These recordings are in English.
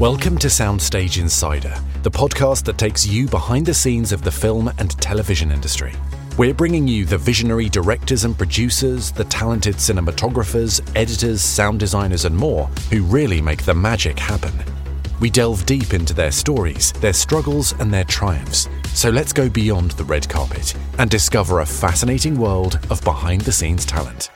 Welcome to Soundstage Insider, the podcast that takes you behind the scenes of the film and television industry. We're bringing you the visionary directors and producers, the talented cinematographers, editors, sound designers, and more who really make the magic happen. We delve deep into their stories, their struggles, and their triumphs. So let's go beyond the red carpet and discover a fascinating world of behind the scenes talent.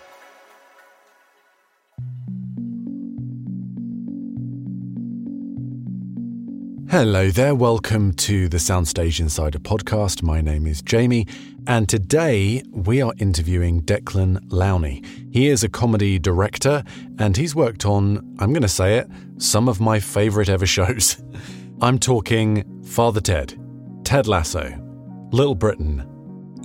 Hello there, welcome to the Soundstage Insider podcast. My name is Jamie, and today we are interviewing Declan Lowney. He is a comedy director, and he's worked on, I'm going to say it, some of my favourite ever shows. I'm talking Father Ted, Ted Lasso, Little Britain,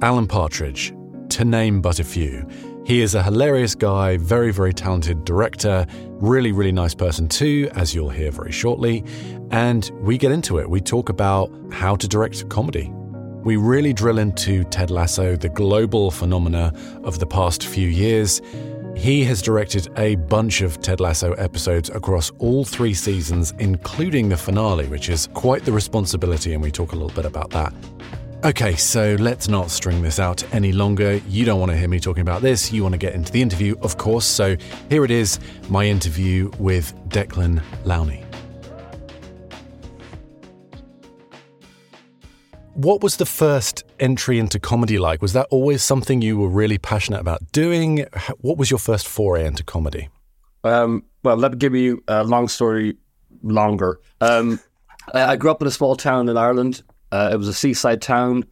Alan Partridge, to name but a few. He is a hilarious guy, very, very talented director, really, really nice person too, as you'll hear very shortly. And we get into it. We talk about how to direct comedy. We really drill into Ted Lasso, the global phenomena of the past few years. He has directed a bunch of Ted Lasso episodes across all three seasons, including the finale, which is quite the responsibility, and we talk a little bit about that. Okay, so let's not string this out any longer. You don't want to hear me talking about this. You want to get into the interview, of course. So here it is my interview with Declan Lowney. What was the first entry into comedy like? Was that always something you were really passionate about doing? What was your first foray into comedy? Um, well, let me give you a long story longer. Um, I grew up in a small town in Ireland uh, it was a seaside town.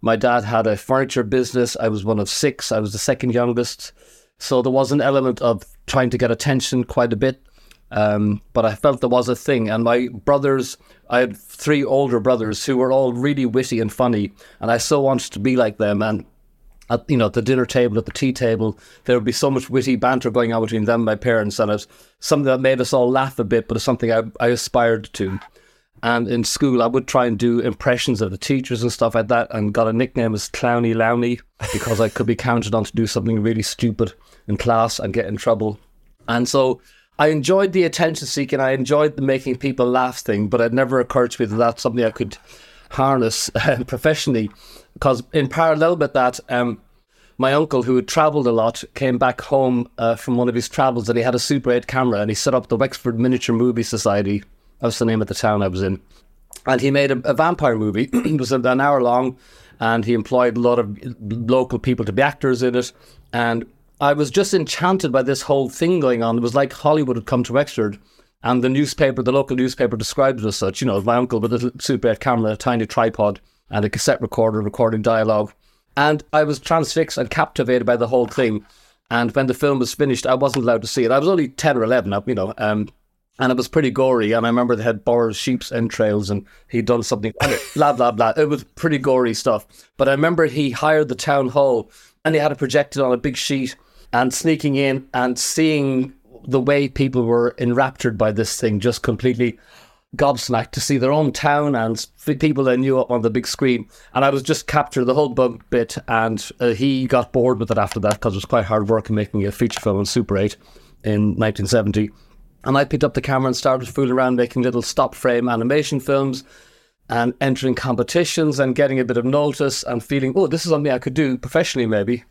My dad had a furniture business. I was one of six. I was the second youngest. So there was an element of trying to get attention quite a bit. Um, but I felt there was a thing. And my brothers, I had three older brothers who were all really witty and funny. And I so wanted to be like them. And at you know at the dinner table, at the tea table, there would be so much witty banter going on between them and my parents. And it was something that made us all laugh a bit, but it's something I, I aspired to. And in school, I would try and do impressions of the teachers and stuff like that, and got a nickname as Clowny Lowney because I could be counted on to do something really stupid in class and get in trouble. And so I enjoyed the attention seeking, I enjoyed the making people laugh thing, but it never occurred to me that that's something I could harness uh, professionally. Because in parallel with that, um, my uncle, who had travelled a lot, came back home uh, from one of his travels and he had a Super 8 camera and he set up the Wexford Miniature Movie Society that's the name of the town I was in. And he made a, a vampire movie. it was an hour long, and he employed a lot of local people to be actors in it. And I was just enchanted by this whole thing going on. It was like Hollywood had come to Wexford. And the newspaper, the local newspaper, described it as such. You know, my uncle with a little Super 8 camera, a tiny tripod, and a cassette recorder recording dialogue. And I was transfixed and captivated by the whole thing. And when the film was finished, I wasn't allowed to see it. I was only 10 or 11, you know, um, and it was pretty gory. And I remember they had boars, sheep's entrails, and he'd done something, blah, blah, blah. It was pretty gory stuff. But I remember he hired the town hall and he had it projected on a big sheet and sneaking in and seeing the way people were enraptured by this thing, just completely gobsmacked to see their own town and people they knew up on the big screen. And I was just captured the whole bug bit. And uh, he got bored with it after that because it was quite hard work in making a feature film on Super 8 in 1970. And I picked up the camera and started fooling around making little stop frame animation films and entering competitions and getting a bit of notice and feeling, oh, this is something I could do professionally, maybe.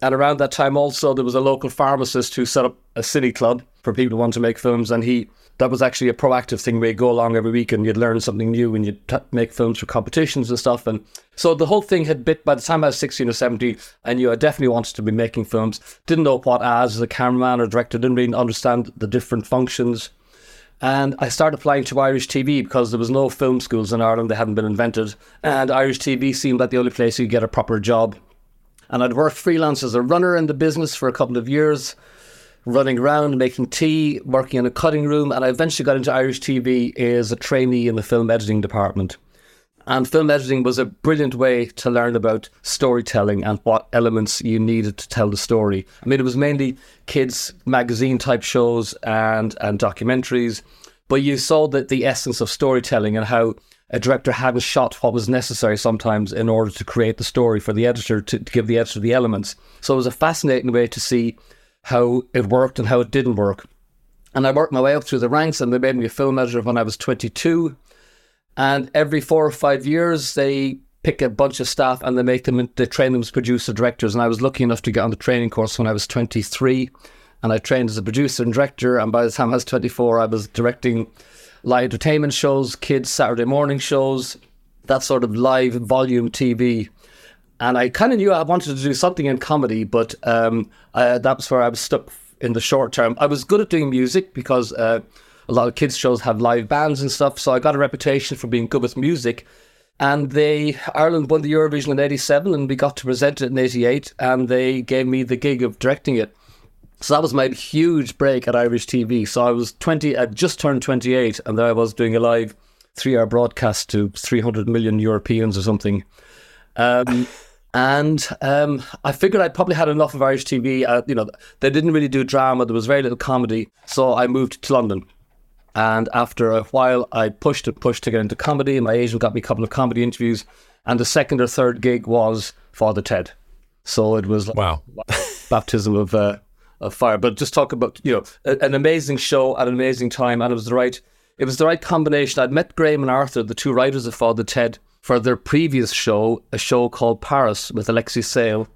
And around that time, also, there was a local pharmacist who set up a cine club for people who want to make films. And he that was actually a proactive thing where you go along every week and you'd learn something new and you'd t- make films for competitions and stuff. And so the whole thing had bit by the time I was 16 or 17, I knew I definitely wanted to be making films. Didn't know what as, a cameraman or director, didn't really understand the different functions. And I started applying to Irish TV because there was no film schools in Ireland, they hadn't been invented. And Irish TV seemed like the only place you could get a proper job. And I'd worked freelance as a runner in the business for a couple of years running around making tea, working in a cutting room, and I eventually got into Irish TV as a trainee in the film editing department. And film editing was a brilliant way to learn about storytelling and what elements you needed to tell the story. I mean, it was mainly kids' magazine type shows and, and documentaries, but you saw that the essence of storytelling and how a director hadn't shot what was necessary sometimes in order to create the story for the editor to, to give the editor the elements. So it was a fascinating way to see how it worked and how it didn't work. And I worked my way up through the ranks, and they made me a film editor when I was 22. And every four or five years, they pick a bunch of staff and they make them, they train them as producer directors. And I was lucky enough to get on the training course when I was 23. And I trained as a producer and director. And by the time I was 24, I was directing live entertainment shows, kids' Saturday morning shows, that sort of live volume TV. And I kind of knew I wanted to do something in comedy, but um, that was where I was stuck in the short term. I was good at doing music because uh, a lot of kids' shows have live bands and stuff, so I got a reputation for being good with music. And they Ireland won the Eurovision in '87, and we got to present it in '88, and they gave me the gig of directing it. So that was my huge break at Irish TV. So I was 20, I just turned 28, and there I was doing a live three-hour broadcast to 300 million Europeans or something. Um, and um, I figured I probably had enough of Irish TV. Uh, you know, they didn't really do drama. There was very little comedy. So I moved to London. And after a while, I pushed and pushed to get into comedy. My agent got me a couple of comedy interviews. And the second or third gig was Father Ted. So it was wow, baptism of uh, of fire. But just talk about you know an amazing show at an amazing time, and it was the right it was the right combination. I'd met Graham and Arthur, the two writers of Father Ted, for their previous show, a show called Paris with Alexei Sayle,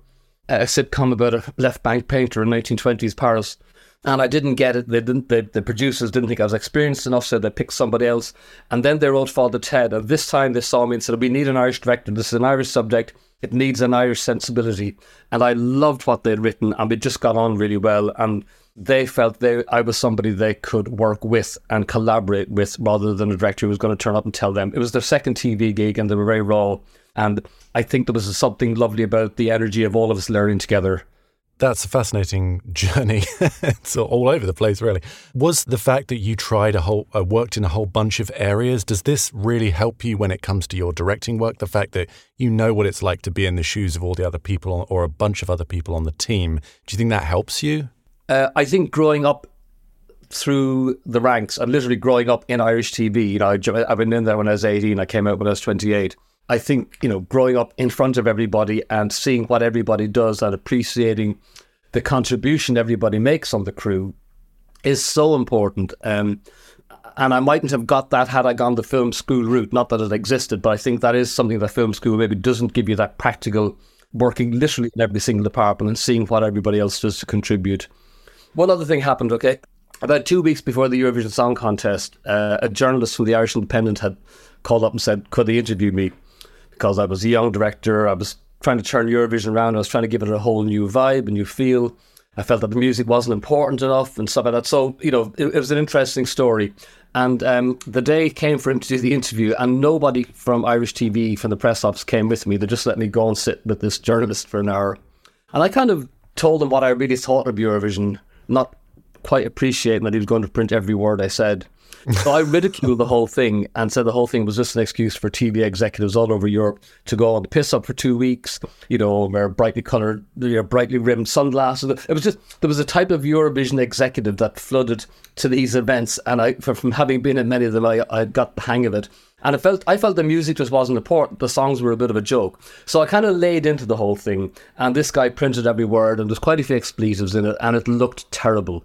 a sitcom about a left bank painter in 1920s Paris. And I didn't get it. They didn't. The, the producers didn't think I was experienced enough, so they picked somebody else. And then they wrote Father Ted. And this time they saw me and said, "We need an Irish director. This is an Irish subject. It needs an Irish sensibility." And I loved what they'd written, and we just got on really well. And they felt they I was somebody they could work with and collaborate with rather than a director who was going to turn up and tell them. It was their second TV gig and they were very raw. And I think there was something lovely about the energy of all of us learning together. That's a fascinating journey. it's all over the place, really. Was the fact that you tried a whole, uh, worked in a whole bunch of areas, does this really help you when it comes to your directing work? The fact that you know what it's like to be in the shoes of all the other people or a bunch of other people on the team, do you think that helps you? Uh, I think growing up through the ranks and literally growing up in Irish TV, you know, I've been in there when I was 18, I came out when I was 28. I think, you know, growing up in front of everybody and seeing what everybody does and appreciating the contribution everybody makes on the crew is so important. Um, and I mightn't have got that had I gone the film school route. Not that it existed, but I think that is something that film school maybe doesn't give you that practical working literally in every single department and seeing what everybody else does to contribute. One other thing happened, okay? About two weeks before the Eurovision Song Contest, uh, a journalist from the Irish Independent had called up and said, Could they interview me? Because I was a young director, I was trying to turn Eurovision around, I was trying to give it a whole new vibe, a new feel. I felt that the music wasn't important enough and stuff like that. So, you know, it, it was an interesting story. And um, the day came for him to do the interview, and nobody from Irish TV, from the press office, came with me. They just let me go and sit with this journalist for an hour. And I kind of told him what I really thought of Eurovision not quite appreciating that he was going to print every word I said. So I ridiculed the whole thing and said the whole thing was just an excuse for TV executives all over Europe to go on the piss up for two weeks, you know, wear brightly coloured, you know, brightly rimmed sunglasses. It was just, there was a type of Eurovision executive that flooded to these events. And I, from having been in many of them, I, I got the hang of it. And I felt I felt the music just wasn't important. The songs were a bit of a joke. So I kind of laid into the whole thing. And this guy printed every word, and there's quite a few expletives in it, and it looked terrible.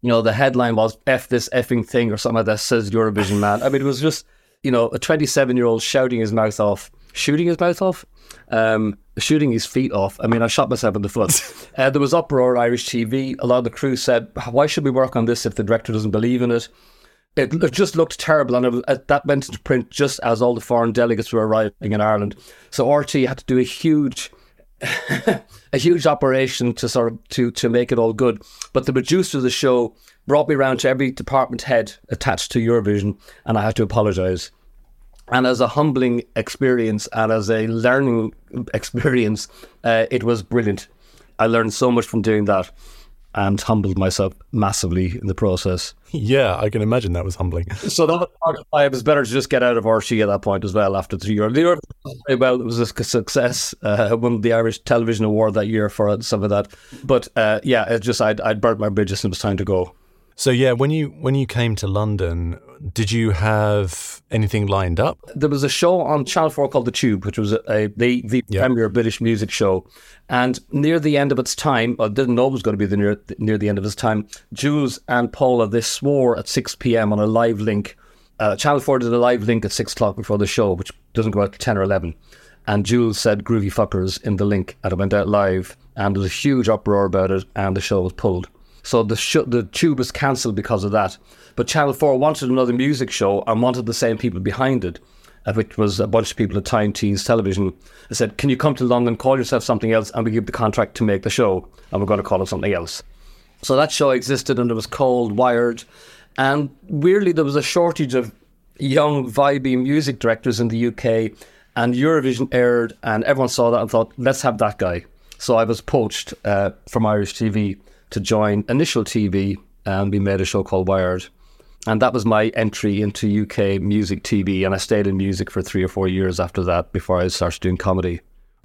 You know, the headline was "F this effing thing" or something like that. Says Eurovision man. I mean, it was just you know a 27 year old shouting his mouth off, shooting his mouth off. Um, shooting his feet off. I mean, I shot myself in the foot. Uh, there was uproar on Irish TV. A lot of the crew said, "Why should we work on this if the director doesn't believe in it?" It, it just looked terrible, and was, uh, that went into print just as all the foreign delegates were arriving in Ireland. So RTÉ had to do a huge, a huge operation to sort of to to make it all good. But the producer of the show brought me around to every department head attached to Eurovision, and I had to apologise. And as a humbling experience and as a learning experience, uh, it was brilliant. I learned so much from doing that and humbled myself massively in the process. Yeah, I can imagine that was humbling. So that was part of why it was better to just get out of RTÉ at that point as well after three years. The well, it was a success. Uh, won the Irish Television Award that year for some of that. But uh, yeah, it just I'd, I'd burnt my bridges and it was time to go. So yeah, when you when you came to London, did you have anything lined up? There was a show on Channel Four called The Tube, which was a, a the the Yeah. premier British music show. And near the end of its time, I didn't know it was going to be the near near the end of its time. Jools and Paula they swore at six p.m. on a live link. Uh, Channel Four did a live link at six o'clock before the show, which doesn't go out till ten or eleven. And Jools said "groovy fuckers" in the link, and it went out live, and there was a huge uproar about it, and the show was pulled. So the sh- the tube was cancelled because of that. But Channel 4 wanted another music show and wanted the same people behind it, uh, which was a bunch of people at Tyne Tees Television. They said, Can you come to London, call yourself something else, and we give the contract to make the show, and we're going to call it something else. So that show existed and it was called Wired. And weirdly, there was a shortage of young, vibey music directors in the UK. And Eurovision aired, and everyone saw that and thought, let's have that guy. So I was poached uh, from Irish TV to join Initial TV, and we made a show called Wired. And that was my entry into UK music TV. And I stayed in music for three or four years after that before I started doing comedy.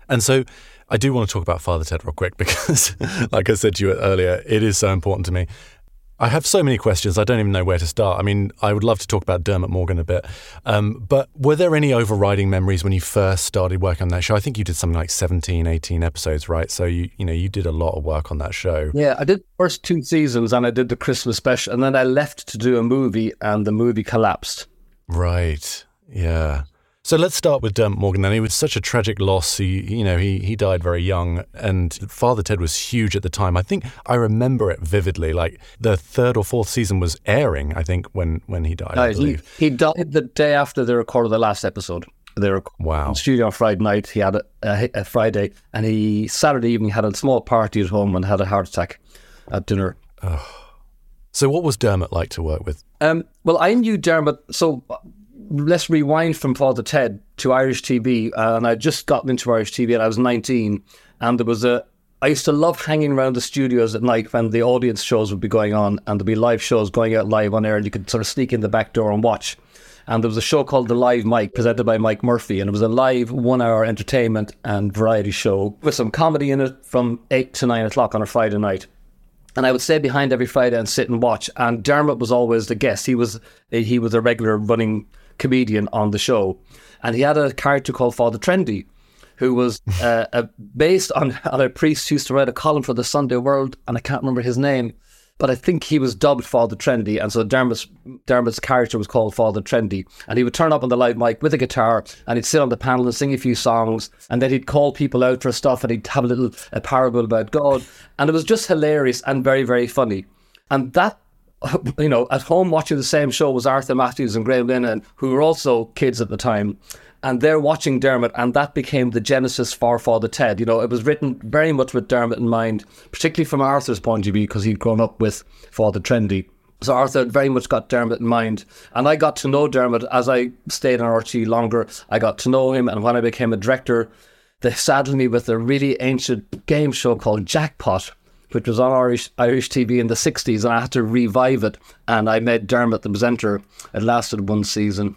And so I do want to talk about Father Ted real quick because, like I said to you earlier, it is so important to me. I have so many questions, I don't even know where to start. I mean, I would love to talk about Dermot Morgan a bit. Um, but were there any overriding memories when you first started working on that show? I think you did something like 17, 18 episodes, right? So you, you know, you did a lot of work on that show. Yeah, I did the first two seasons and I did the Christmas special. And then I left to do a movie, and the movie collapsed. Right. Yeah. So let's start with Dermot Morgan. Then he was such a tragic loss. He, you know, he he died very young, and Father Ted was huge at the time. I think I remember it vividly. Like the third or fourth season was airing. I think when when he died. Uh, he, he died the day after they recorded the last episode. They were Wow. in studio on Friday night. He had a, a, a Friday, and he Saturday evening had a small party at home and had a heart attack at dinner. Oh. So what was Dermot like to work with? Um, well, I knew Dermot. So let's rewind from Father Ted to Irish TV. Uh, and I just gotten into Irish TV and I was 19. And there was a. I used to love hanging around the studios at night when the audience shows would be going on and there'd be live shows going out live on air and you could sort of sneak in the back door and watch. And there was a show called The Live Mike presented by Mike Murphy. And it was a live one hour entertainment and variety show with some comedy in it from 8 to 9 o'clock on a Friday night and I would stay behind every Friday and sit and watch. And Dermot was always the guest. He was he was a regular running comedian on the show, and he had a character called Father Trendy, who was uh, uh, based on, on a priest who used to write a column for the Sunday World, and I can't remember his name. But I think he was dubbed Father Trendy, and so Dermot's Dermot's character was called Father Trendy, and he would turn up on the Live Mike with a guitar, and he'd sit on the panel and sing a few songs, and then he'd call people out for stuff, and he'd have a little a parable about God, and it was just hilarious and very very funny, and that. You know, at home watching the same show was Arthur Matthews and Graham Linehan, who were also kids at the time, and they're watching Dermot, and that became the genesis for Father Ted. You know, it was written very much with Dermot in mind, particularly from Arthur's point of view, because he'd grown up with Father Trendy. So Arthur very much got Dermot in mind, and I got to know Dermot as I stayed on RTÉ longer. I got to know him, and when I became a director, they saddled me with a really ancient game show called Jackpot, which was on Irish Irish TV in the '60s, and I had to revive it. And I made Dermot the presenter. It lasted one season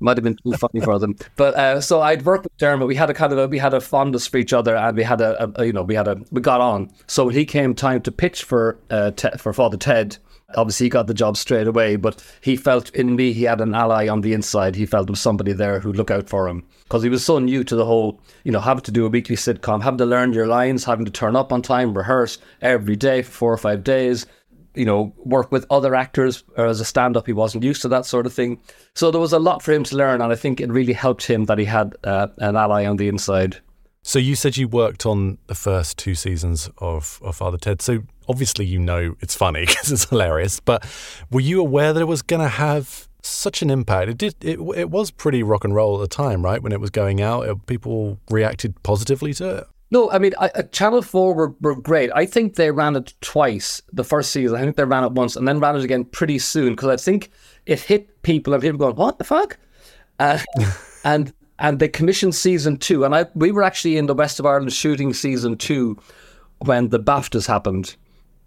might have been too funny for them. But uh, so I'd worked with Dermot. We had a kind of a, we had a fondness for each other, and we had a, a you know we had a we got on. So when he came time to pitch for uh, Te- for Father Ted, obviously he got the job straight away. But he felt in me he had an ally on the inside. He felt there was somebody there who'd look out for him because he was so new to the whole you know having to do a weekly sitcom, having to learn your lines, having to turn up on time, rehearse every day for four or five days you know, work with other actors or as a stand up. He wasn't used to that sort of thing. So there was a lot for him to learn. And I think it really helped him that he had uh, an ally on the inside. So you said you worked on the first two seasons of, of Father Ted. So obviously you know it's funny because it's hilarious. But were you aware that it was going to have such an impact? It did. It, it was pretty rock and roll at the time, right? When it was going out, it, people reacted positively to it. No, I mean, I, uh, Channel 4 were, were great. I think they ran it twice the first season. I think they ran it once and then ran it again pretty soon because I think it hit people and people going, what the fuck? Uh, and and they commissioned season two. And I we were actually in the West of Ireland shooting season two when the BAFTAs happened.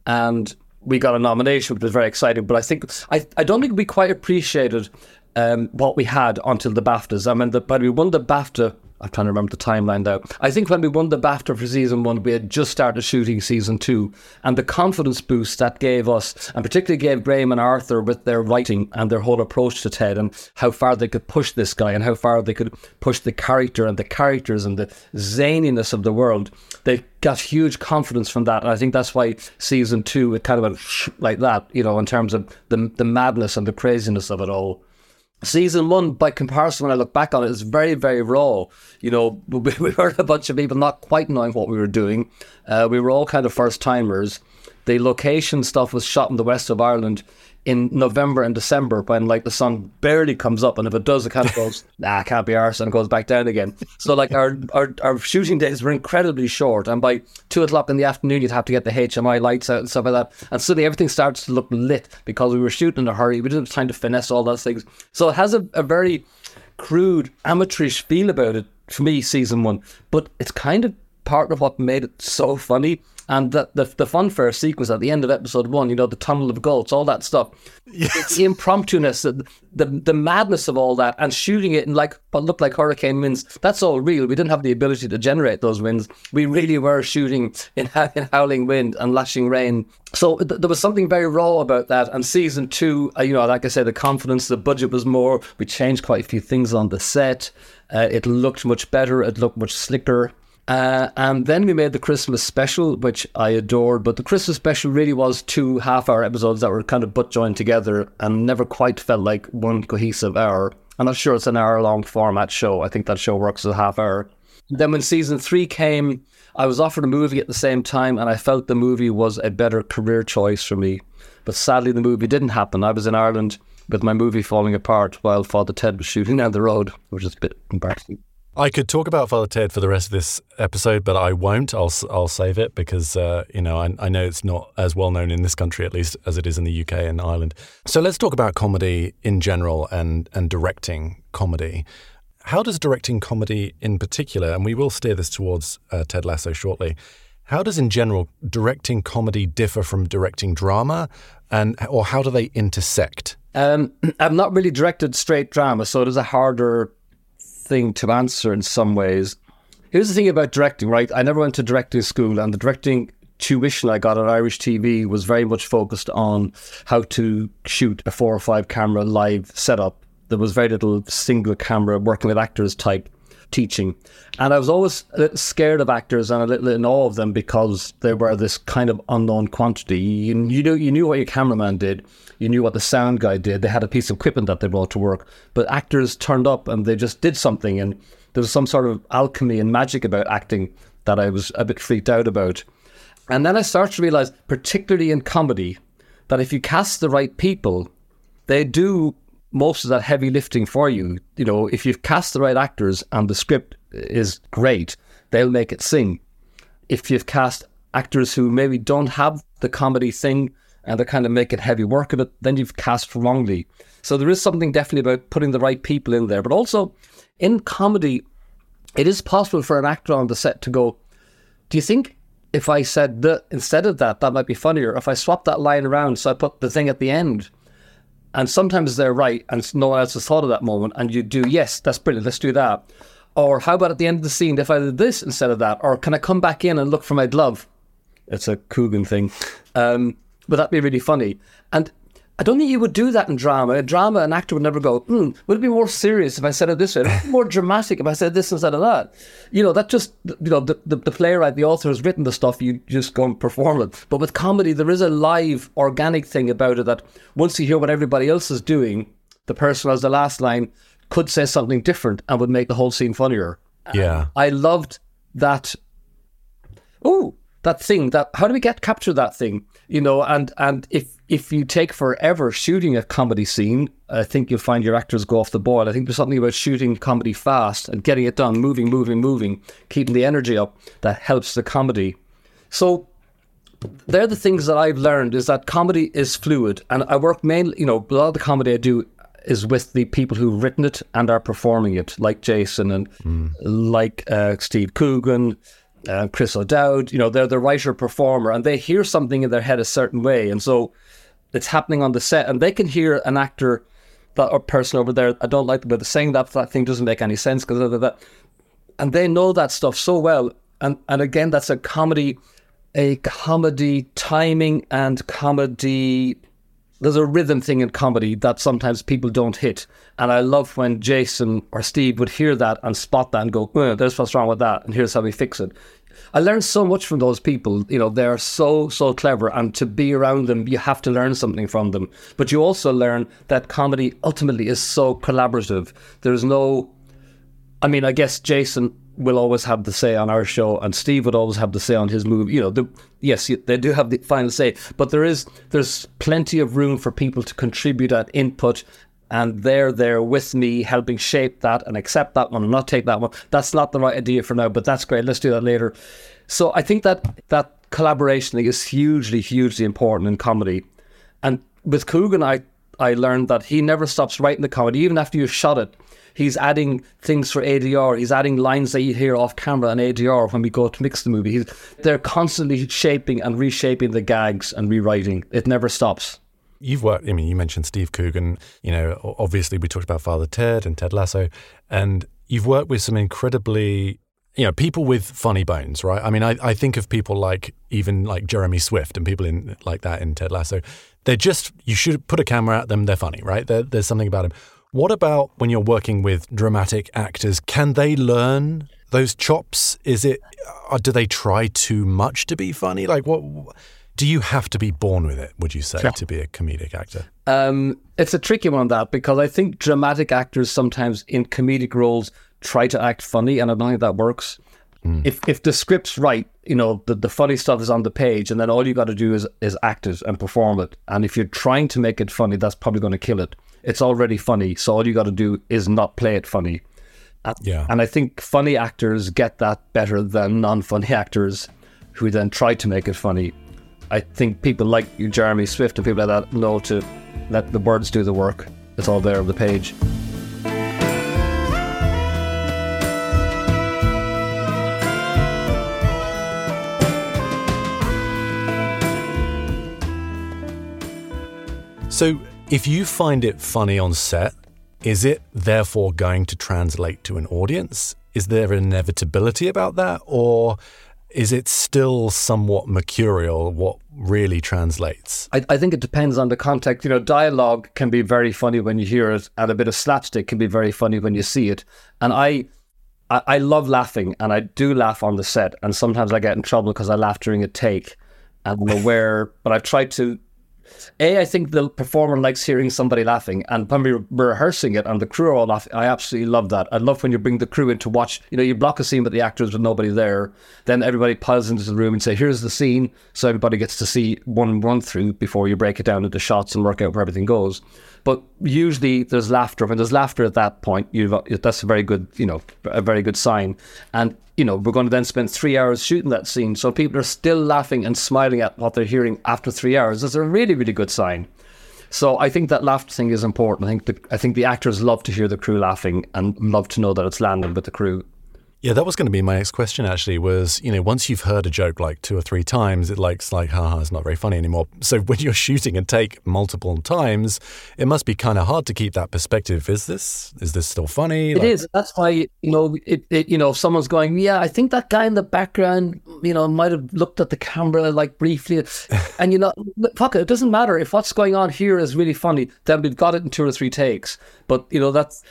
And we got a nomination, which was very exciting. But I think, I, I don't think we quite appreciated um, what we had until the BAFTAs. I mean, the, we won the BAFTA I'm trying to remember the timeline now. I think when we won the BAFTA for season one, we had just started shooting season two. And the confidence boost that gave us, and particularly gave Graham and Arthur with their writing and their whole approach to Ted and how far they could push this guy and how far they could push the character and the characters and the zaniness of the world. They got huge confidence from that. And I think that's why season two, it kind of went like that, you know, in terms of the, the madness and the craziness of it all season one, by comparison, when I look back on it, is very, very raw. You know, we, we were a bunch of people not quite knowing what we were doing. Uh, we were all kind of first timers. The location stuff was shot in the west of Ireland in November and December when like the sun barely comes up, and if it does, it kind of goes, nah, can't be arse, and it goes back down again. So like our, our our shooting days were incredibly short, and by two o'clock in the afternoon, you'd have to get the HMI lights out and stuff like that, and suddenly everything starts to look lit because we were shooting in a hurry. We didn't have time to finesse all those things, so it has a, a very crude, amateurish feel about it for me, season one, but it's kind of part of what made it so funny and the, the, the funfair sequence at the end of episode one, you know, the tunnel of goats, all that stuff. Yes. The impromptuness, the, the the madness of all that, and shooting it in like what looked like hurricane winds. That's all real. We didn't have the ability to generate those winds. We really were shooting in, in howling wind and lashing rain. So th- there was something very raw about that. And season two, uh, you know, like I said, the confidence, the budget was more. We changed quite a few things on the set. Uh, it looked much better. It looked much slicker. Uh, and then we made the Christmas special, which I adored. But the Christmas special really was two half hour episodes that were kind of butt joined together and never quite felt like one cohesive hour. I'm not sure it's an hour long format show. I think that show works as a half hour. Then when season three came, I was offered a movie at the same time, and I felt the movie was a better career choice for me. But sadly, the movie didn't happen. I was in Ireland with my movie falling apart while Father Ted was shooting down the road, which is a bit embarrassing. I could talk about Father Ted for the rest of this episode, but I won't. I'll I'll save it because uh, you know I, I know it's not as well known in this country at least as it is in the UK and Ireland. So let's talk about comedy in general and and directing comedy. How does directing comedy in particular, and we will steer this towards uh, Ted Lasso shortly. How does, in general, directing comedy differ from directing drama, and or how do they intersect? Um, I've not really directed straight drama, so it is a harder thing to answer in some ways. Here's the thing about directing, right? I never went to directing school, and the directing tuition I got at Irish TV was very much focused on how to shoot a four or five camera live setup. There was very little single camera working with actors type teaching. And I was always a little scared of actors and a little in awe of them because they were this kind of unknown quantity. You, you knew you knew what your cameraman did, you knew what the sound guy did. They had a piece of equipment that they brought to work, but actors turned up and they just did something, and there was some sort of alchemy and magic about acting that I was a bit freaked out about. And then I started to realize, particularly in comedy, that if you cast the right people, they do most of that heavy lifting for you. You know, if you've cast the right actors and the script is great, they'll make it sing. If you've cast actors who maybe don't have the comedy thing and they're kind of making heavy work of it, then you've cast wrongly. So there is something definitely about putting the right people in there. But also in comedy, it is possible for an actor on the set to go, Do you think if I said that instead of that, that might be funnier? If I swap that line around, so I put the thing at the end, and sometimes they're right and no one else has thought of that moment. And you do, yes, that's brilliant, let's do that. Or how about at the end of the scene, if I did this instead of that? Or can I come back in and look for my glove? It's a Coogan thing. Um, would that be really funny? And I don't think you would do that in drama. In drama, an actor would never go, hmm, would it be more serious if I said it this way? more dramatic if I said this instead of that? You know, that just, you know, the, the, the, playwright, the author has written the stuff, you just go and perform it. But with comedy, there is a live, organic thing about it that once you hear what everybody else is doing, the person as the last line could say something different and would make the whole scene funnier. Yeah. I loved that. Oh, that thing that how do we get capture that thing you know and and if if you take forever shooting a comedy scene i think you'll find your actors go off the boil i think there's something about shooting comedy fast and getting it done moving moving moving keeping the energy up that helps the comedy so they're the things that i've learned is that comedy is fluid and i work mainly you know a lot of the comedy i do is with the people who've written it and are performing it, like Jason and mm. like uh, Steve Coogan, uh, Chris O'Dowd, you know, they're the writer performer and they hear something in their head a certain way. And so it's happening on the set and they can hear an actor that or person over there, I don't like the saying that, that thing doesn't make any sense because that. and they know that stuff so well. And and again, that's a comedy, a comedy timing and comedy. There's a rhythm thing in comedy that sometimes people don't hit. And I love when Jason or Steve would hear that and spot that and go, there's what's wrong with that. And here's how we fix it. I learned so much from those people. You know, they're so, so clever. And to be around them, you have to learn something from them. But you also learn that comedy ultimately is so collaborative. There's no, I mean, I guess Jason will always have the say on our show, and Steve would always have the say on his movie. You know, the, yes, they do have the final say, but there is there's plenty of room for people to contribute at input and they're there with me helping shape that and accept that one and not take that one. That's not the right idea for now, but that's great. Let's do that later. So I think that that collaboration is hugely, hugely important in comedy. And with Coogan, I I learned that he never stops writing the comedy, even after you've shot it. He's adding things for ADR. He's adding lines that you hear off camera and ADR when we go to mix the movie. He's, they're constantly shaping and reshaping the gags and rewriting. It never stops. You've worked, I mean, you mentioned Steve Coogan. You know, obviously we talked about Father Ted and Ted Lasso, and you've worked with some incredibly, you know, people with funny bones, right? I mean, I, I think of people like even like Jeremy Swift and people in like that in Ted Lasso. They're just, you should put a camera at them, they're funny, right? They're, there's something about them. What about when you're working with dramatic actors? Can they learn those chops? Is it, uh, do they try too much to be funny? Like, what? Do you have to be born with it, would you say, to be a comedic actor? Um, it's a tricky one, that, because I think dramatic actors sometimes in comedic roles try to act funny, and I don't think that works. Mm. If if the script's right, you know, the, the funny stuff is on the page, and then all you got to do is, is act it and perform it. And if you're trying to make it funny, that's probably going to kill it. It's already funny, so all you got to do is not play it funny. Yeah. And I think funny actors get that better than non funny actors who then try to make it funny. I think people like you, Jeremy Swift and people like that know to let the words do the work. It's all there on the page. So, if you find it funny on set, is it therefore going to translate to an audience? Is there an inevitability about that? Or is it still somewhat mercurial what really translates? I, I, think it depends on the context. You know, dialogue can be very funny when you hear it, and a bit of slapstick can be very funny when you see it. And I, I, I love laughing, and I do laugh on the set. And sometimes I get in trouble because I laugh during a take, and I'm aware. but I've tried to a, I think the performer likes hearing somebody laughing, and when we are rehearsing it and the crew are all laughing, I absolutely love that. I love when you bring the crew in to watch. You know, you block a scene with the actors with nobody there, then everybody piles into the room and say, "Here's the scene," so everybody gets to see one run through before you break it down into shots and work out where everything goes. But usually there's laughter. When there's laughter at that point, you've that's a very good, you know, a very good sign. And you know, we're going to then spend three hours shooting that scene. So people are still laughing and smiling at what they're hearing after three hours. That's a really, really good sign. So I think that laughter thing is important. I think the, I think the actors love to hear the crew laughing and love to know that it's landing with the crew. Yeah, that was going to be my next question. Actually, was you know once you've heard a joke like two or three times, it likes like haha, it's not very funny anymore. So when you're shooting a take multiple times, it must be kind of hard to keep that perspective. Is this is this still funny? It like, is. That's why you know it, it. You know, if someone's going, yeah, I think that guy in the background, you know, might have looked at the camera like briefly, and you know, fuck it. It doesn't matter if what's going on here is really funny. Then we've got it in two or three takes. But you know, that's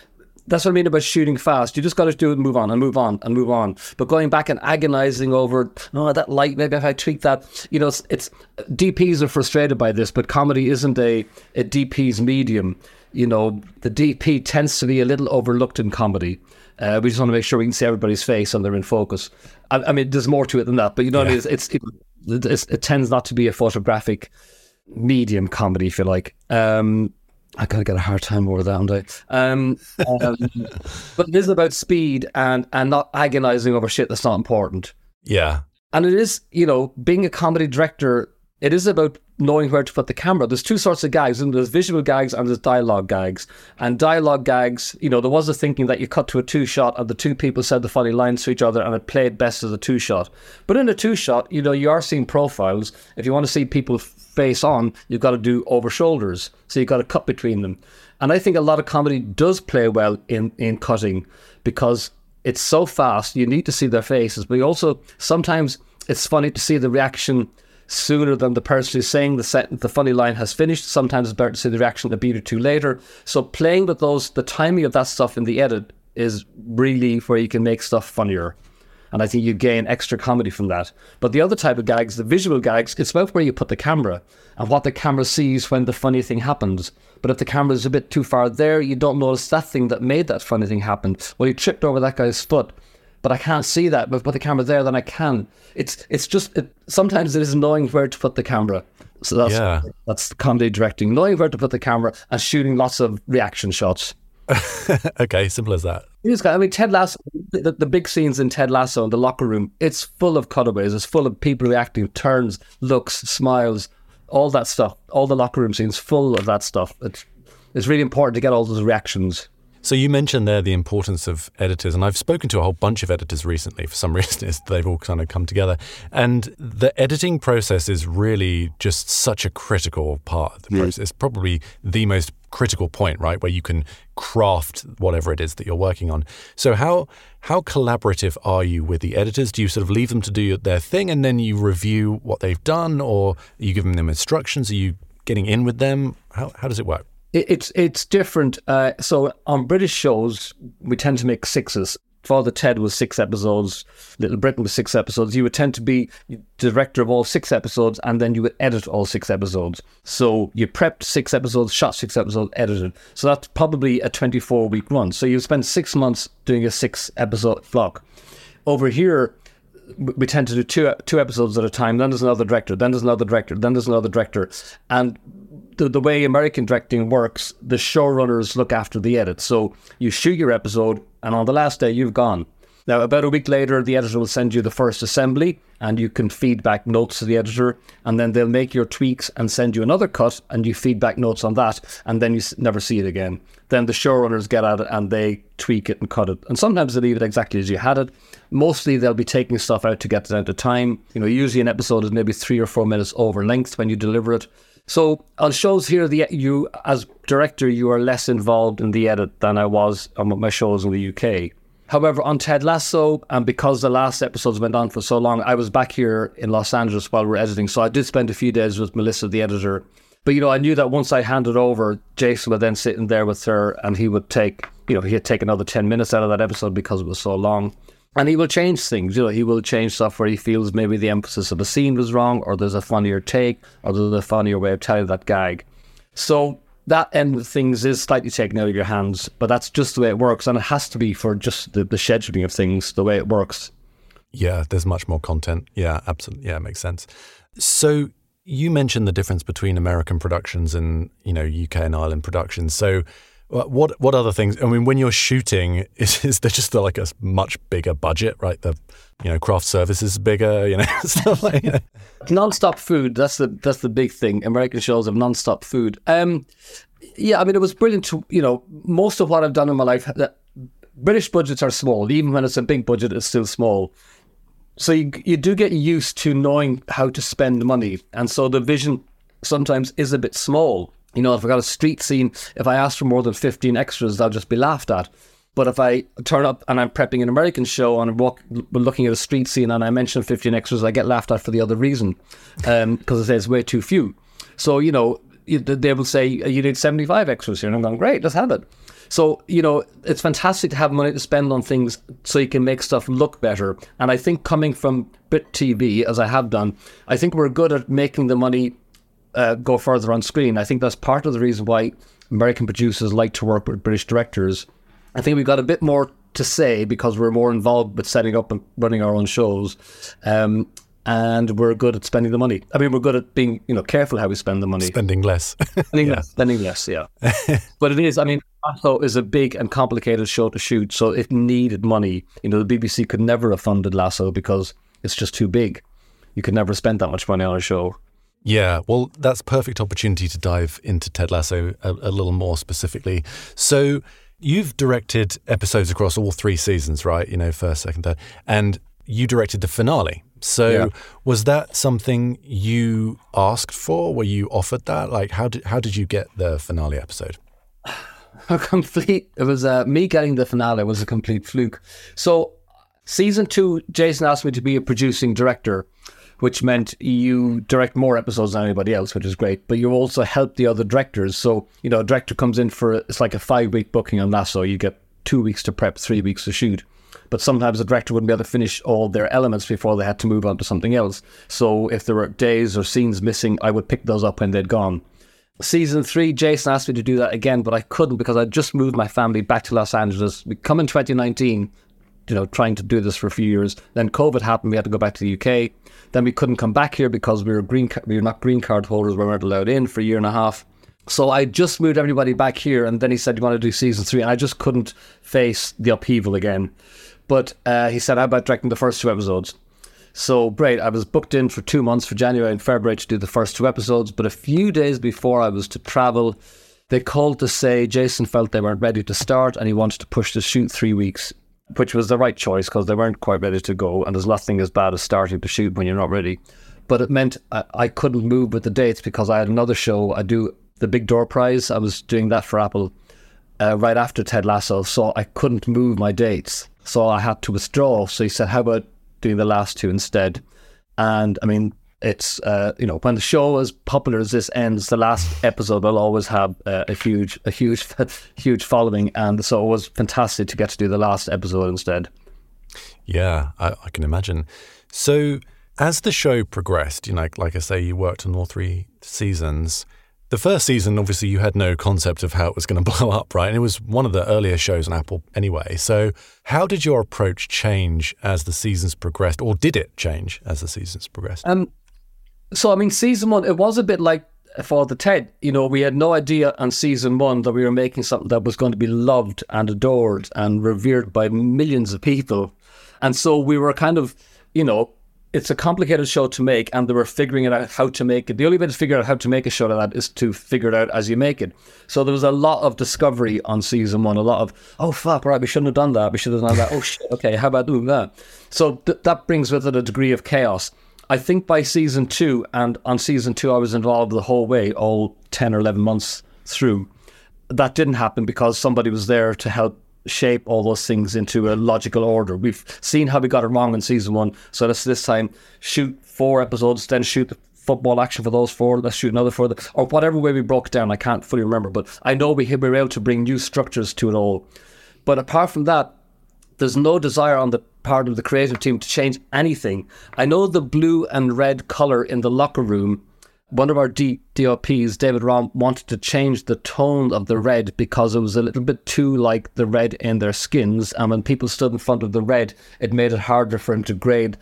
that's what I mean about shooting fast. You just got to do it and move on and move on and move on. But going back and agonizing over, oh, that light, maybe if I tweak that, you know, it's, it's DPs are frustrated by this, but comedy isn't a, a DP's medium. You know, the DP tends to be a little overlooked in comedy. Uh, we just want to make sure we can see everybody's face and they're in focus. I, I mean, there's more to it than that, but you know yeah. what I mean? It's, it's, it tends not to be a photographic medium comedy, if you like. Um, I kind of get a hard time over that, do um, um, but it is about speed and and not agonizing over shit that's not important. Yeah, and it is you know being a comedy director. It is about knowing where to put the camera. There's two sorts of gags, and there's visual gags and there's dialogue gags. And dialogue gags, you know, there was a thinking that you cut to a two shot and the two people said the funny lines to each other and it played best as a two shot. But in a two shot, you know, you are seeing profiles. If you want to see people face on, you've got to do over shoulders. So you've got to cut between them. And I think a lot of comedy does play well in, in cutting because it's so fast. You need to see their faces, but you also sometimes it's funny to see the reaction sooner than the person who's saying the sentence, the funny line has finished. Sometimes it's better to see the reaction a beat or two later. So playing with those, the timing of that stuff in the edit is really where you can make stuff funnier. And I think you gain extra comedy from that. But the other type of gags, the visual gags, it's about where you put the camera and what the camera sees when the funny thing happens. But if the camera is a bit too far there, you don't notice that thing that made that funny thing happen. Well, you tripped over that guy's foot but I can't see that. But put the camera there, then I can. It's it's just it, sometimes it is knowing where to put the camera. So that's yeah. that's comedy directing, knowing where to put the camera and shooting lots of reaction shots. okay, simple as that. I mean, Ted Lasso, the, the, big scenes in Ted Lasso in the locker room, it's full of cutaways. It's full of people reacting, turns, looks, smiles, all that stuff. All the locker room scenes full of that stuff. It's, it's really important to get all those reactions. So you mentioned there the importance of editors, and I've spoken to a whole bunch of editors recently. For some reason, they've all kind of come together, and the editing process is really just such a critical part of the process. It's probably the most critical point, right, where you can craft whatever it is that you're working on. So how how collaborative are you with the editors? Do you sort of leave them to do their thing, and then you review what they've done, or are you giving them instructions? Are you getting in with them? How how does it work? It's it's different. Uh, so on British shows, we tend to make sixes. Father Ted was six episodes. Little Britain was six episodes. You would tend to be director of all six episodes, and then you would edit all six episodes. So you prepped six episodes, shot six episodes, edited. So that's probably a twenty-four week run. So you spend six months doing a six episode block. Over here, we tend to do two two episodes at a time. Then there's another director. Then there's another director. Then there's another director, and the, the way American directing works, the showrunners look after the edit. So you shoot your episode, and on the last day, you've gone. Now, about a week later, the editor will send you the first assembly, and you can feed back notes to the editor, and then they'll make your tweaks and send you another cut, and you feed back notes on that, and then you never see it again. Then the showrunners get at it and they tweak it and cut it, and sometimes they leave it exactly as you had it. Mostly, they'll be taking stuff out to get it down to time. You know, usually an episode is maybe three or four minutes over length when you deliver it. So on shows here, the you as director, you are less involved in the edit than I was on my shows in the UK. However, on Ted Lasso, and because the last episodes went on for so long, I was back here in Los Angeles while we are editing. So I did spend a few days with Melissa, the editor. But you know, I knew that once I handed over, Jason would then sit in there with her, and he would take, you know, he'd take another ten minutes out of that episode because it was so long and he will change things. You know, he will change stuff where he feels maybe the emphasis of a scene was wrong, or there's a funnier take, or there's a funnier way of telling that gag. So that end of things is slightly taken out of your hands, but that's just the way it works, and it has to be for just the, the scheduling of things, the way it works. Yeah, there's much more content. Yeah, absolutely. Yeah, it makes sense. So you mentioned the difference between American productions and you know UK and Ireland productions. So what what other things? I mean, when you're shooting, is, is there just like a much bigger budget, right? The you know craft services is bigger, you know stuff like that. Non-stop food. That's the that's the big thing. American shows have non-stop food. Um, yeah, I mean, it was brilliant. To, you know, most of what I've done in my life, British budgets are small. Even when it's a big budget, it's still small. So you you do get used to knowing how to spend money, and so the vision sometimes is a bit small. You know, if I got a street scene, if I ask for more than 15 extras, I'll just be laughed at. But if I turn up and I'm prepping an American show and walk, we're looking at a street scene and I mention 15 extras, I get laughed at for the other reason because um, it says way too few. So, you know, they will say, you need 75 extras here. And I'm going, great, let's have it. So, you know, it's fantastic to have money to spend on things so you can make stuff look better. And I think coming from Brit TV, as I have done, I think we're good at making the money uh, go further on screen. I think that's part of the reason why American producers like to work with British directors. I think we've got a bit more to say because we're more involved with setting up and running our own shows. Um, and we're good at spending the money. I mean, we're good at being, you know, careful how we spend the money. Spending less. spending, yeah. less spending less, yeah. but it is, I mean, Lasso is a big and complicated show to shoot, so it needed money. You know, the BBC could never have funded Lasso because it's just too big. You could never spend that much money on a show. Yeah, well, that's perfect opportunity to dive into Ted Lasso a, a little more specifically. So, you've directed episodes across all three seasons, right? You know, first, second, third, and you directed the finale. So, yeah. was that something you asked for? Were you offered that? Like, how did how did you get the finale episode? a complete. It was uh, me getting the finale was a complete fluke. So, season two, Jason asked me to be a producing director, which meant you direct more episodes than anybody else, which is great. But you also help the other directors. So, you know, a director comes in for it's like a five week booking on Lasso. You get two weeks to prep, three weeks to shoot. But sometimes the director wouldn't be able to finish all their elements before they had to move on to something else. So if there were days or scenes missing, I would pick those up when they'd gone. Season three, Jason asked me to do that again, but I couldn't because I just moved my family back to Los Angeles. We come in 2019, you know, trying to do this for a few years. Then COVID happened. We had to go back to the UK. Then we couldn't come back here because we were green. We were not green card holders. We weren't allowed in for a year and a half. So I just moved everybody back here, and then he said, "You want to do season three? And I just couldn't face the upheaval again. But uh, he said, "How about directing the first two episodes?" So great. I was booked in for two months for January and February to do the first two episodes. But a few days before I was to travel, they called to say Jason felt they weren't ready to start and he wanted to push the shoot three weeks, which was the right choice because they weren't quite ready to go. And there's nothing as bad as starting to shoot when you're not ready. But it meant I, I couldn't move with the dates because I had another show. I do the Big Door Prize. I was doing that for Apple uh, right after Ted Lasso, so I couldn't move my dates. So I had to withdraw. So he said, "How about doing the last two instead?" And I mean, it's uh, you know when the show as popular as this ends, the last episode will always have uh, a huge, a huge, huge following, and so it was fantastic to get to do the last episode instead. Yeah, I, I can imagine. So as the show progressed, you know, like, like I say, you worked on all three seasons. The first season, obviously, you had no concept of how it was going to blow up, right? And it was one of the earlier shows on Apple anyway. So, how did your approach change as the seasons progressed, or did it change as the seasons progressed? Um, so, I mean, season one, it was a bit like Father Ted. You know, we had no idea on season one that we were making something that was going to be loved and adored and revered by millions of people. And so we were kind of, you know, it's a complicated show to make, and they were figuring it out how to make it. The only way to figure out how to make a show like that is to figure it out as you make it. So there was a lot of discovery on season one, a lot of oh fuck, right, we shouldn't have done that, we should have done that. oh shit, okay, how about doing that? So th- that brings with it a degree of chaos. I think by season two, and on season two, I was involved the whole way, all ten or eleven months through. That didn't happen because somebody was there to help shape all those things into a logical order. We've seen how we got it wrong in season one, so let's this time shoot four episodes, then shoot the football action for those four. Let's shoot another for the or whatever way we broke down. I can't fully remember, but I know we were able to bring new structures to it all. But apart from that, there's no desire on the part of the creative team to change anything. I know the blue and red color in the locker room one of our D- DOPs, David Rom, wanted to change the tone of the red because it was a little bit too like the red in their skins. And when people stood in front of the red, it made it harder for them to grade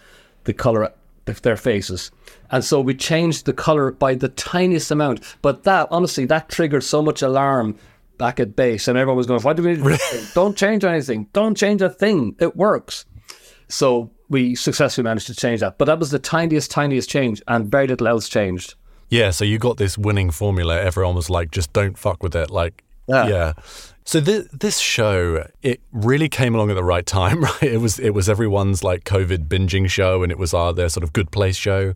the colour of their faces. And so we changed the colour by the tiniest amount. But that, honestly, that triggered so much alarm back at base. And everyone was going, Why do we to Don't change anything. Don't change a thing. It works. So we successfully managed to change that. But that was the tiniest, tiniest change, and very little else changed. Yeah, so you got this winning formula. Everyone was like, just don't fuck with it. Like, yeah. yeah. So th- this show, it really came along at the right time, right? It was it was everyone's like COVID binging show, and it was our their sort of good place show.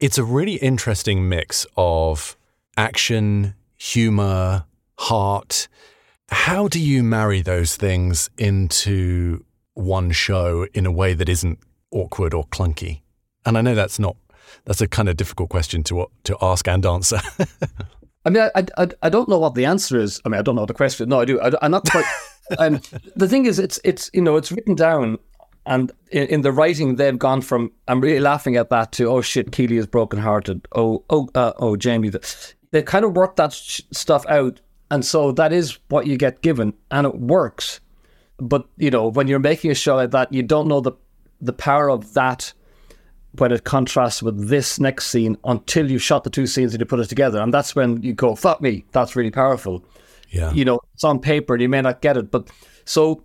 It's a really interesting mix of action, humor, heart. How do you marry those things into one show in a way that isn't awkward or clunky? And I know that's not that's a kind of difficult question to to ask and answer. I mean, I, I, I don't know what the answer is. I mean, I don't know the question. No, I do. I, am not quite. um, the thing is, it's it's you know, it's written down, and in, in, the writing, they've gone from I'm really laughing at that to oh shit, Keeley is brokenhearted. Oh oh uh, oh Jamie, they kind of worked that sh- stuff out, and so that is what you get given, and it works. But you know, when you're making a show like that, you don't know the the power of that when it contrasts with this next scene until you shot the two scenes and you put it together. And that's when you go, fuck me, that's really powerful. Yeah. You know, it's on paper and you may not get it. But so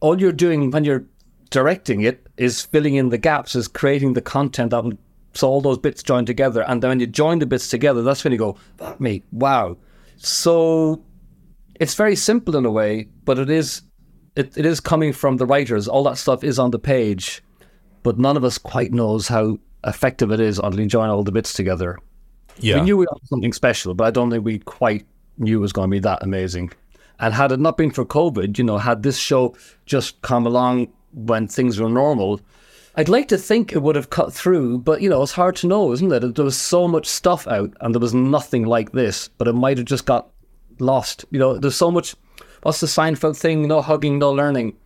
all you're doing when you're directing it is filling in the gaps, is creating the content that will so all those bits join together. And then when you join the bits together, that's when you go, fuck me, wow. So it's very simple in a way, but it is it, it is coming from the writers. All that stuff is on the page but none of us quite knows how effective it is until you join all the bits together. Yeah. We knew we had something special, but I don't think we quite knew it was going to be that amazing. And had it not been for COVID, you know, had this show just come along when things were normal, I'd like to think it would have cut through, but you know, it's hard to know, isn't it? There was so much stuff out and there was nothing like this, but it might have just got lost. You know, there's so much. What's the Seinfeld thing? No hugging, no learning.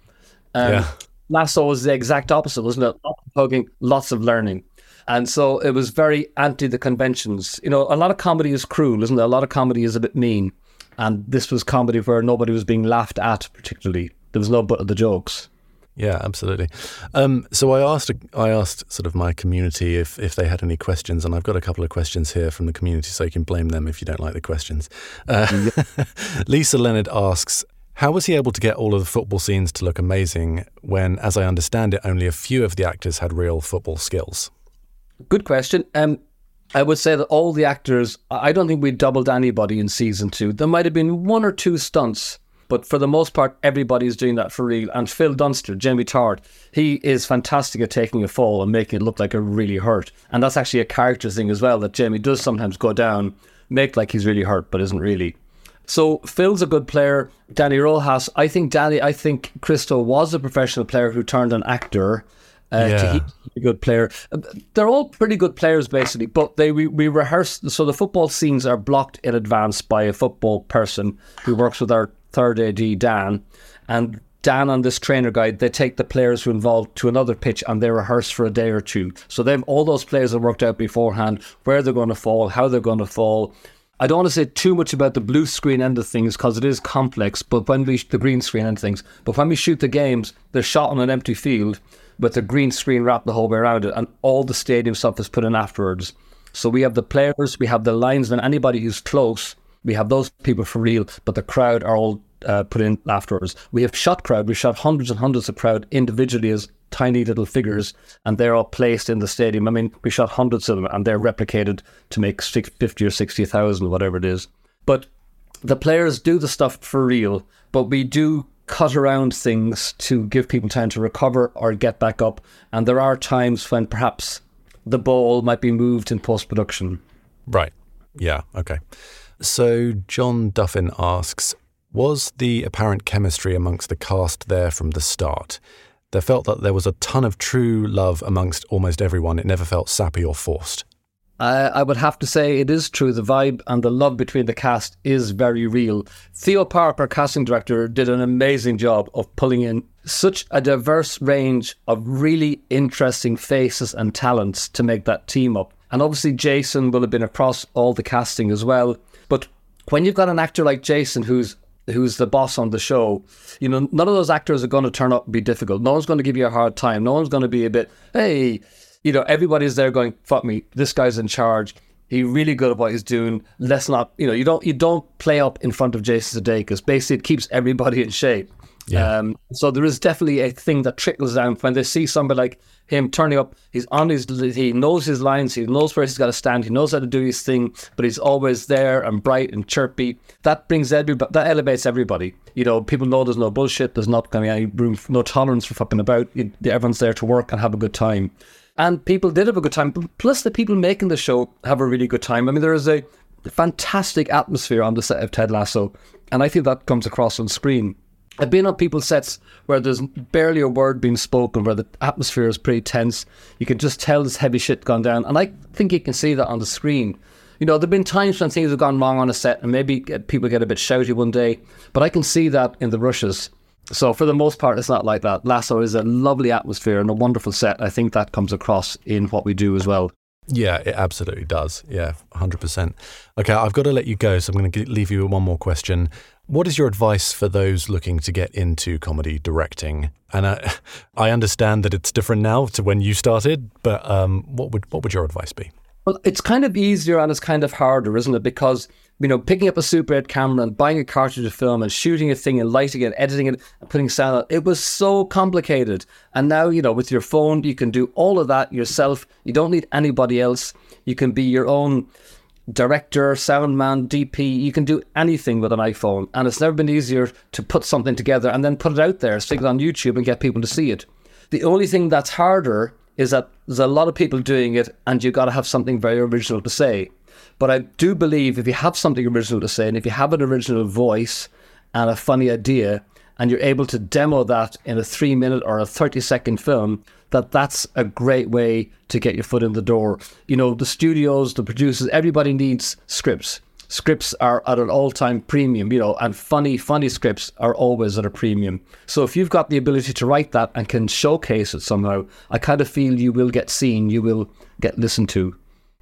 Um, yeah. Lasso was the exact opposite, wasn't it? Lots of hugging, lots of learning. And so it was very anti the conventions. You know, a lot of comedy is cruel, isn't it? A lot of comedy is a bit mean. And this was comedy where nobody was being laughed at, particularly. There was no butt of the jokes. Yeah, absolutely. Um, so I asked, I asked sort of my community if, if they had any questions, and I've got a couple of questions here from the community, so you can blame them if you don't like the questions. Uh, Lisa Leonard asks, how was he able to get all of the football scenes to look amazing when, as I understand it, only a few of the actors had real football skills? Good question. Um, I would say that all the actors, I don't think we doubled anybody in season two. There might have been one or two stunts, but for the most part, everybody's doing that for real. And Phil Dunster, Jamie Tartt, he is fantastic at taking a fall and making it look like it really hurt. And that's actually a character thing as well, that Jamie does sometimes go down, make like he's really hurt, but isn't really. So Phil's a good player. Danny Rojas, I think Danny, I think Cristo was a professional player who turned an actor uh, yeah. a good player. They're all pretty good players, basically, but they we, we rehearse. So the football scenes are blocked in advance by a football person who works with our third AD, Dan, and Dan and this trainer guide, they take the players who are involved to another pitch and they rehearse for a day or two. So they've all those players have worked out beforehand where they're going to fall, how they're going to fall. I don't want to say too much about the blue screen end of things because it is complex, but when we the green screen end of things, but when we shoot the games, they're shot on an empty field with the green screen wrapped the whole way around it, and all the stadium stuff is put in afterwards. So we have the players, we have the linesmen, anybody who's close, we have those people for real, but the crowd are all uh, put in afterwards. We have shot crowd, we shot hundreds and hundreds of crowd individually as tiny little figures, and they're all placed in the stadium. I mean, we shot hundreds of them, and they're replicated to make 50 or 60,000, whatever it is. But the players do the stuff for real, but we do cut around things to give people time to recover or get back up. And there are times when perhaps the ball might be moved in post production. Right. Yeah. Okay. So John Duffin asks Was the apparent chemistry amongst the cast there from the start? There felt that there was a ton of true love amongst almost everyone. It never felt sappy or forced. I would have to say it is true. The vibe and the love between the cast is very real. Theo Park, our casting director, did an amazing job of pulling in such a diverse range of really interesting faces and talents to make that team up. And obviously, Jason will have been across all the casting as well. But when you've got an actor like Jason who's who's the boss on the show, you know, none of those actors are going to turn up and be difficult. No one's going to give you a hard time. No one's going to be a bit, hey, you know, everybody's there going, fuck me, this guy's in charge. He's really good at what he's doing. Let's not, you know, you don't you don't play up in front of Jason Sudeikis. Basically, it keeps everybody in shape. Yeah. Um, so there is definitely a thing that trickles down when they see somebody like him turning up. He's on his, he knows his lines, he knows where he's got to stand, he knows how to do his thing, but he's always there and bright and chirpy. That brings everybody, that elevates everybody. You know, people know there's no bullshit, there's not going to be any room, no tolerance for fucking about. Everyone's there to work and have a good time and people did have a good time. Plus, the people making the show have a really good time. I mean, there is a fantastic atmosphere on the set of Ted Lasso, and I think that comes across on screen. I've been on people's sets where there's barely a word being spoken, where the atmosphere is pretty tense. You can just tell this heavy shit gone down, and I think you can see that on the screen. You know, there've been times when things have gone wrong on a set, and maybe people get a bit shouty one day, but I can see that in the rushes. So for the most part, it's not like that. Lasso is a lovely atmosphere and a wonderful set. I think that comes across in what we do as well. Yeah, it absolutely does. Yeah, 100%. Okay, I've got to let you go, so I'm going to leave you with one more question. What is your advice for those looking to get into comedy directing? And I, I understand that it's different now to when you started, but um, what would what would your advice be? Well, it's kind of easier and it's kind of harder, isn't it? Because you know, picking up a Super 8 camera and buying a cartridge of film and shooting a thing and lighting it, editing it, and putting sound on it was so complicated. And now, you know, with your phone, you can do all of that yourself. You don't need anybody else. You can be your own director, sound man, DP. You can do anything with an iPhone. And it's never been easier to put something together and then put it out there, stick it on YouTube and get people to see it. The only thing that's harder is that there's a lot of people doing it and you've got to have something very original to say. But I do believe if you have something original to say and if you have an original voice and a funny idea, and you're able to demo that in a three minute or a 30 second film, that that's a great way to get your foot in the door. You know, the studios, the producers, everybody needs scripts. Scripts are at an all time premium, you know, and funny, funny scripts are always at a premium. So if you've got the ability to write that and can showcase it somehow, I kind of feel you will get seen, you will get listened to.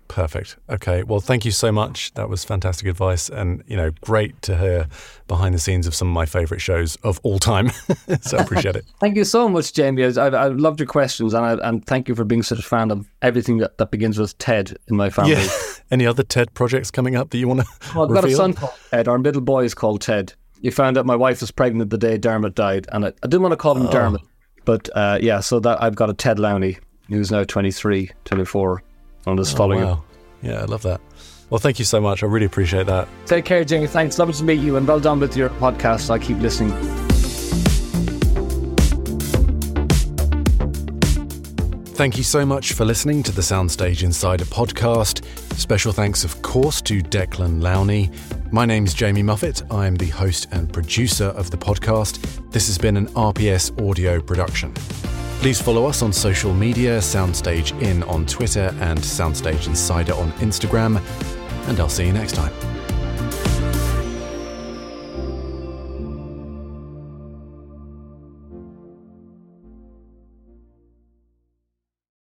Perfect. Okay. Well, thank you so much. That was fantastic advice, and you know, great to hear behind the scenes of some of my favourite shows of all time. so I appreciate it. thank you so much, Jamie. I, I loved your questions, and I, and thank you for being such a fan of everything that, that begins with Ted in my family. Yeah. Any other Ted projects coming up that you want to? Well, I've reveal? got a son called Ted. Our middle boy is called Ted. You found out my wife was pregnant the day Dermot died, and I, I didn't want to call him oh. Dermot, but uh, yeah. So that I've got a Ted Lowney, who's now 23, 24 and just oh, following wow. Yeah, I love that. Well, thank you so much. I really appreciate that. Take care, Jamie. Thanks. Lovely to meet you and well done with your podcast. I keep listening. Thank you so much for listening to the Soundstage Insider podcast. Special thanks, of course, to Declan Lowney. My name's Jamie Muffett. I am the host and producer of the podcast. This has been an RPS audio production. Please follow us on social media Soundstage In on Twitter and Soundstage Insider on Instagram. And I'll see you next time.